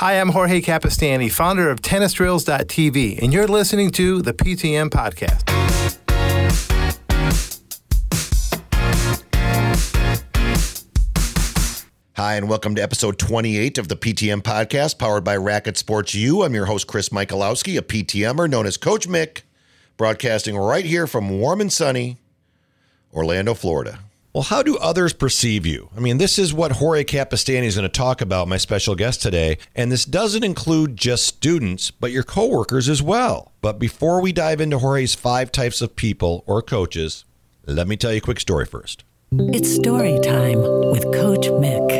Hi, I'm Jorge Capestany, founder of TennisDrills.tv, and you're listening to the PTM Podcast. Hi, and welcome to episode 28 of the PTM podcast powered by Racket Sports U. I'm your host, Chris Michalowski, a PTMer known as Coach Mick, broadcasting right here from warm and sunny Orlando, Florida. Well, how do others perceive you? I mean, this is what Jorge Capestany is going to talk about, my special guest today. And this doesn't include just students, but your coworkers as well. But before we dive into Jorge's five types of people or coaches, let me tell you a quick story first. It's story time with Coach Mick.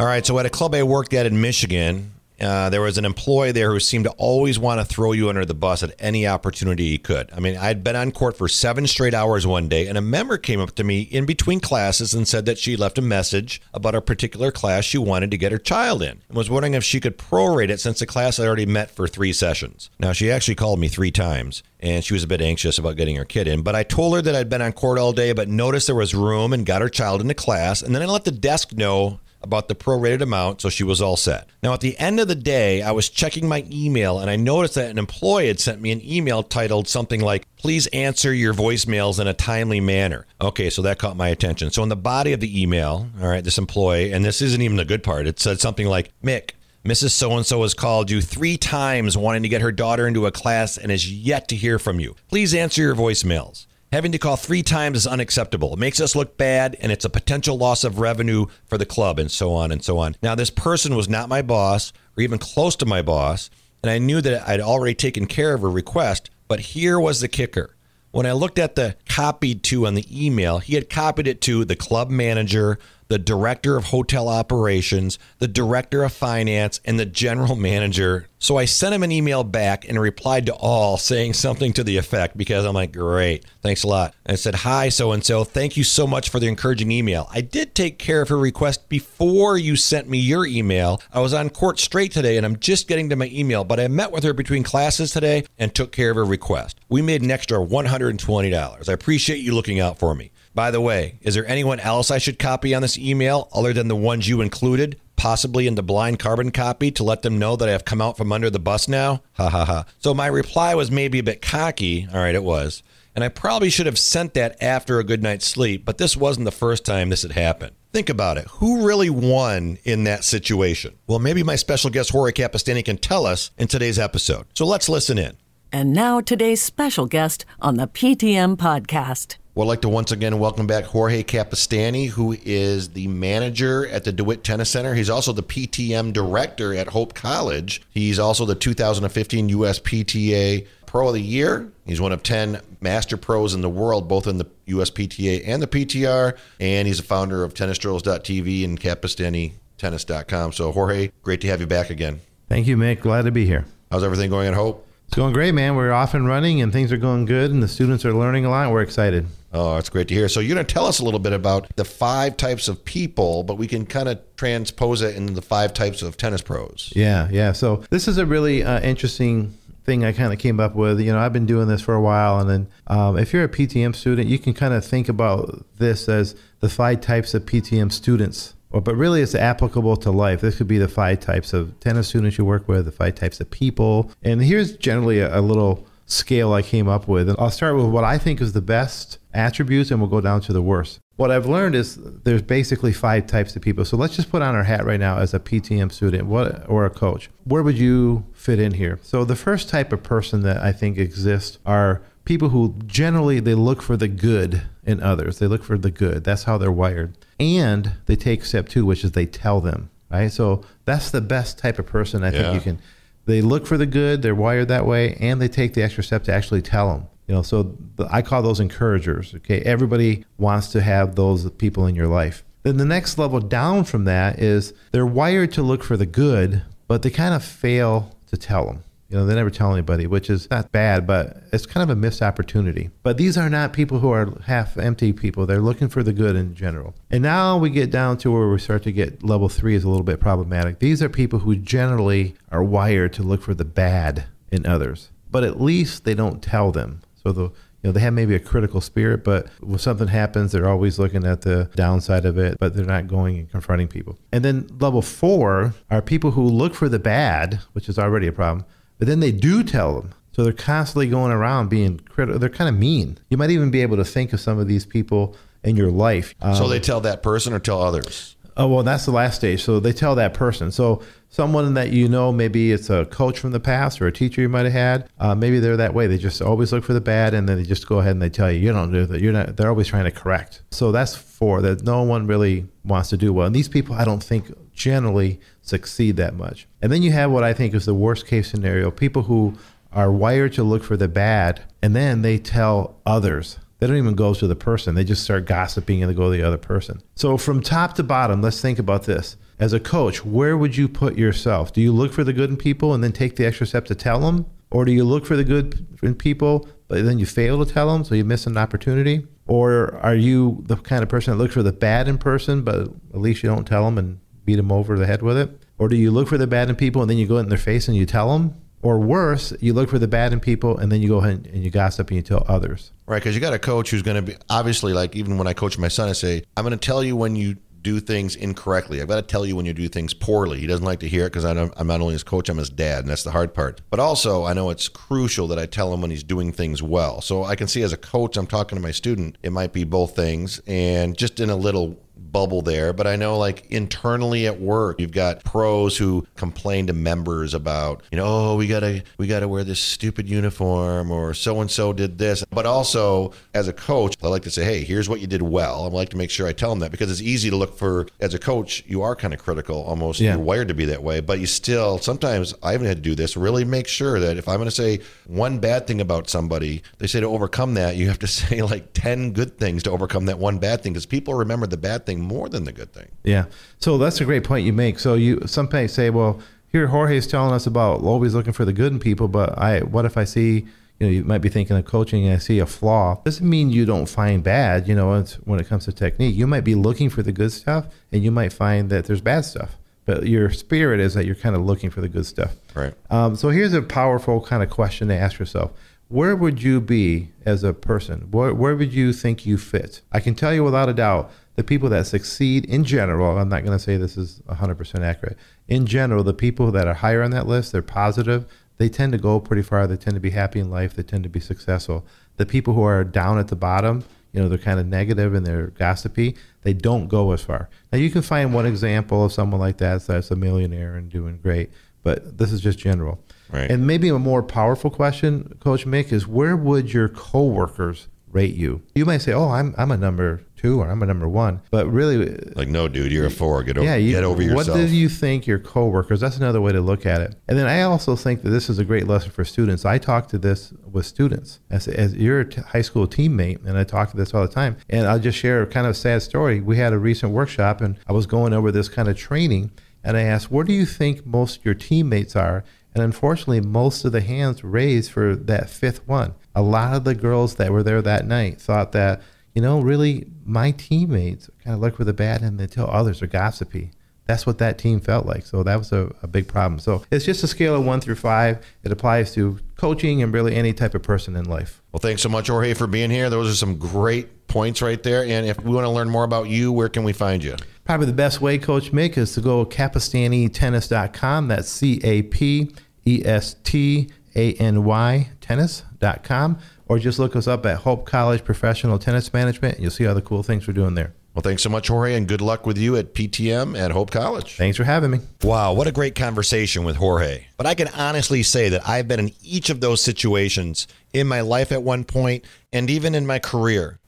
All right, so at a club I worked at in Michigan, uh, there was an employee there who seemed to always want to throw you under the bus at any opportunity he could. I mean, I'd been on court for seven straight hours one day, and a member came up to me in between classes and said that she left a message about a particular class she wanted to get her child in and was wondering if she could prorate it since the class had already met for three sessions. Now, she actually called me three times and she was a bit anxious about getting her kid in. But I told her that I'd been on court all day, but noticed there was room and got her child into class. And then I let the desk know about the prorated amount, so she was all set. Now, at the end of the day, I was checking my email and I noticed that an employee had sent me an email titled something like, Please answer your voicemails in a timely manner. Okay, so that caught my attention. So, in the body of the email, all right, this employee, and this isn't even the good part, it said something like, Mick, Mrs. So and so has called you three times wanting to get her daughter into a class and has yet to hear from you. Please answer your voicemails. Having to call three times is unacceptable. It makes us look bad and it's a potential loss of revenue for the club and so on and so on. Now, this person was not my boss or even close to my boss, and I knew that I'd already taken care of her request, but here was the kicker. When I looked at the copied to on the email, he had copied it to the club manager, the director of hotel operations, the director of finance, and the general manager. So I sent him an email back and replied to all saying something to the effect because I'm like, great, thanks a lot. And I said, hi, so and so, thank you so much for the encouraging email. I did take care of her request before you sent me your email. I was on court straight today and I'm just getting to my email, but I met with her between classes today and took care of her request. We made an extra $120. I appreciate you looking out for me. By the way, is there anyone else I should copy on this email other than the ones you included? Possibly in the blind carbon copy to let them know that I have come out from under the bus now? Ha ha ha. So my reply was maybe a bit cocky. All right, it was. And I probably should have sent that after a good night's sleep, but this wasn't the first time this had happened. Think about it. Who really won in that situation? Well, maybe my special guest, Jorge Capestany, can tell us in today's episode. So let's listen in. And now today's special guest on the PTM podcast. Well, I'd like to once again welcome back Jorge Capestany, who is the manager at the DeWitt Tennis Center. He's also the PTM director at Hope College. He's also the 2015 USPTA Pro of the Year. He's one of 10 master pros in the world, both in the USPTA and the PTR. And he's a founder of TennisDrills.tv and CapestanyTennis.com. So, Jorge, great to have you back again. Thank you, Mick. Glad to be here. How's everything going at Hope? It's going great, man. We're off and running, and things are going good, and the students are learning a lot. We're excited. Oh, that's great to hear. So you're going to tell us a little bit about the five types of people, but we can kind of transpose it into the five types of tennis pros. Yeah, yeah. So this is a really uh, interesting thing I kind of came up with. You know, I've been doing this for a while, and then um, if you're a PTM student, you can kind of think about this as the five types of PTM students. But really, it's applicable to life. This could be the five types of tennis students you work with, the five types of people. And here's generally a, a little scale I came up with. And I'll start with what I think is the best attributes, and we'll go down to the worst. What I've learned is there's basically five types of people. So let's just put on our hat right now as a PTM student what, or a coach. Where would you fit in here? So the first type of person that I think exists are people who generally they look for the good in others. They look for the good. That's how they're wired. And they take step two, which is they tell them. Right. So that's the best type of person I think you can. They look for the good. They're wired that way, and they take the extra step to actually tell them. You know, so the, I call those encouragers. Okay, everybody wants to have those people in your life. Then the next level down from that is they're wired to look for the good, but they kind of fail to tell them. You know, they never tell anybody, which is not bad, but it's kind of a missed opportunity. But these are not people who are half empty people. They're looking for the good in general. And now we get down to where we start to get level three is a little bit problematic. These are people who generally are wired to look for the bad in others, but at least they don't tell them. So the you know, they have maybe a critical spirit, but when something happens, they're always looking at the downside of it, but they're not going and confronting people. And then level four are people who look for the bad, which is already a problem, but then they do tell them. So they're constantly going around being critical. They're kind of mean. You might even be able to think of some of these people in your life. so Um, they tell that person or tell others. Oh well, that's the last stage. So they tell that person. So someone that you know, maybe it's a coach from the past or a teacher you might have had. Uh, maybe they're that way. They just always look for the bad, and then they just go ahead and they tell you you don't do that. You're not. They're always trying to correct. So that's four that no one really wants to do well. And these people, I don't think generally succeed that much. And then you have what I think is the worst case scenario: people who are wired to look for the bad, and then they tell others. They don't even go to the person. They just start gossiping and they go to the other person. So from top to bottom, let's think about this. As a coach, where would you put yourself? Do you look for the good in people and then take the extra step to tell them? Or do you look for the good in people, but then you fail to tell them, so you miss an opportunity? Or are you the kind of person that looks for the bad in person, but at least you don't tell them and beat them over the head with it? Or do you look for the bad in people and then you go in their face and you tell them? Or worse, you look for the bad in people and then you go ahead and you gossip and you tell others. Right, because you got a coach who's going to be obviously like even when I coach my son, I say I'm going to tell you when you do things incorrectly. I've got to tell you when you do things poorly. He doesn't like to hear it because I'm not only his coach, I'm his dad, and that's the hard part. But also, I know it's crucial that I tell him when he's doing things well. So I can see as a coach, I'm talking to my student, it might be both things, and just in a little bubble there, but I know like internally at work, you've got pros who complain to members about, you know, oh, we gotta we gotta wear this stupid uniform or so and so did this. But also as a coach, I like to say, hey, here's what you did well. I like to make sure I tell them that because it's easy to look for as a coach, you are kind of critical, almost Yeah. you're wired to be that way, but you still sometimes I haven't had to do this, really make sure that if I'm gonna say one bad thing about somebody, they say to overcome that, you have to say like ten good things to overcome that one bad thing because people remember the bad thing more than the good thing. Yeah. So that's a great point you make. So you sometimes say, well, here Jorge is telling us about always looking for the good in people, but I what if I see you know, you might be thinking of coaching and I see a flaw. Doesn't mean you don't find bad, you know, it's, when it comes to technique. You might be looking for the good stuff and you might find that there's bad stuff. But your spirit is that you're kind of looking for the good stuff. Right. Um, so here's a powerful kind of question to ask yourself. Where would you be as a person? Where, where would you think you fit? I can tell you without a doubt, the people that succeed in general, I'm not going to say this is 100% accurate. In general, the people that are higher on that list, they're positive, they tend to go pretty far. They tend to be happy in life. They tend to be successful. The people who are down at the bottom, you know, they're kind of negative and they're gossipy, they don't go as far. Now, you can find one example of someone like that that's a millionaire and doing great, but this is just general. Right. And maybe a more powerful question, Coach Mick, is where would your coworkers rate you? You might say, "Oh, I'm I'm a number two or I'm a number one," but really, uh, Like, no, dude, you're a four. Get over, yeah, you, get over yourself. What do you think your coworkers? That's another way to look at it. And then I also think that this is a great lesson for students. I talk to this with students as, as you're a t- high school teammate, and I talk to this all the time. And I'll just share a kind of sad story. We had a recent workshop, and I was going over this kind of training, and I asked, "Where do you think most of your teammates are?" And unfortunately, most of the hands raised for that fifth one. A lot of the girls that were there that night thought that, you know, really, my teammates kind of look for the bad and they tell others are gossipy. That's what that team felt like. So that was a, a big problem. So it's just a scale of one through five. It applies to coaching and really any type of person in life. Well, thanks so much, Jorge, for being here. Those are some great points right there. And if we want to learn more about you, where can we find you? Probably the best way, Coach Mick, is to go capestanytennis.com. That's C A P E S T A N Y tennis.com. Or just look us up at Hope College Professional Tennis Management, and you'll see all the cool things we're doing there. Well, thanks so much, Jorge, and good luck with you at PTM at Hope College. Thanks for having me. Wow, what a great conversation with Jorge. But I can honestly say that I've been in each of those situations in my life at one point and even in my career.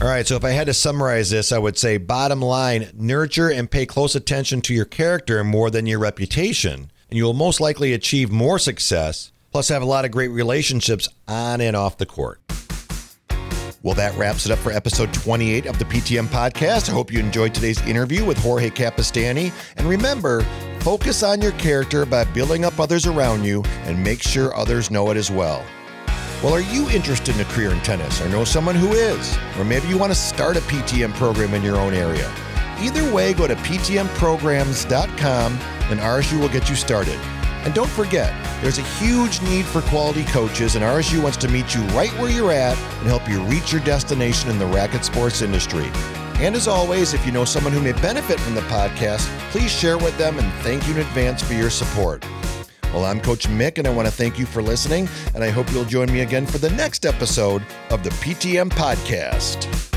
All right, so if I had to summarize this, I would say bottom line nurture and pay close attention to your character more than your reputation, and you will most likely achieve more success, plus have a lot of great relationships on and off the court. Well, that wraps it up for episode 28 of the PTM podcast. I hope you enjoyed today's interview with Jorge Capestany. And remember, focus on your character by building up others around you and make sure others know it as well. Well, are you interested in a career in tennis or know someone who is? Or maybe you want to start a PTM program in your own area. Either way, go to ptmprograms.com and RSU will get you started. And don't forget, there's a huge need for quality coaches, and RSU wants to meet you right where you're at and help you reach your destination in the racket sports industry. And as always, if you know someone who may benefit from the podcast, please share with them and thank you in advance for your support. Well, I'm Coach Mick, and I want to thank you for listening, and I hope you'll join me again for the next episode of the PTM Podcast.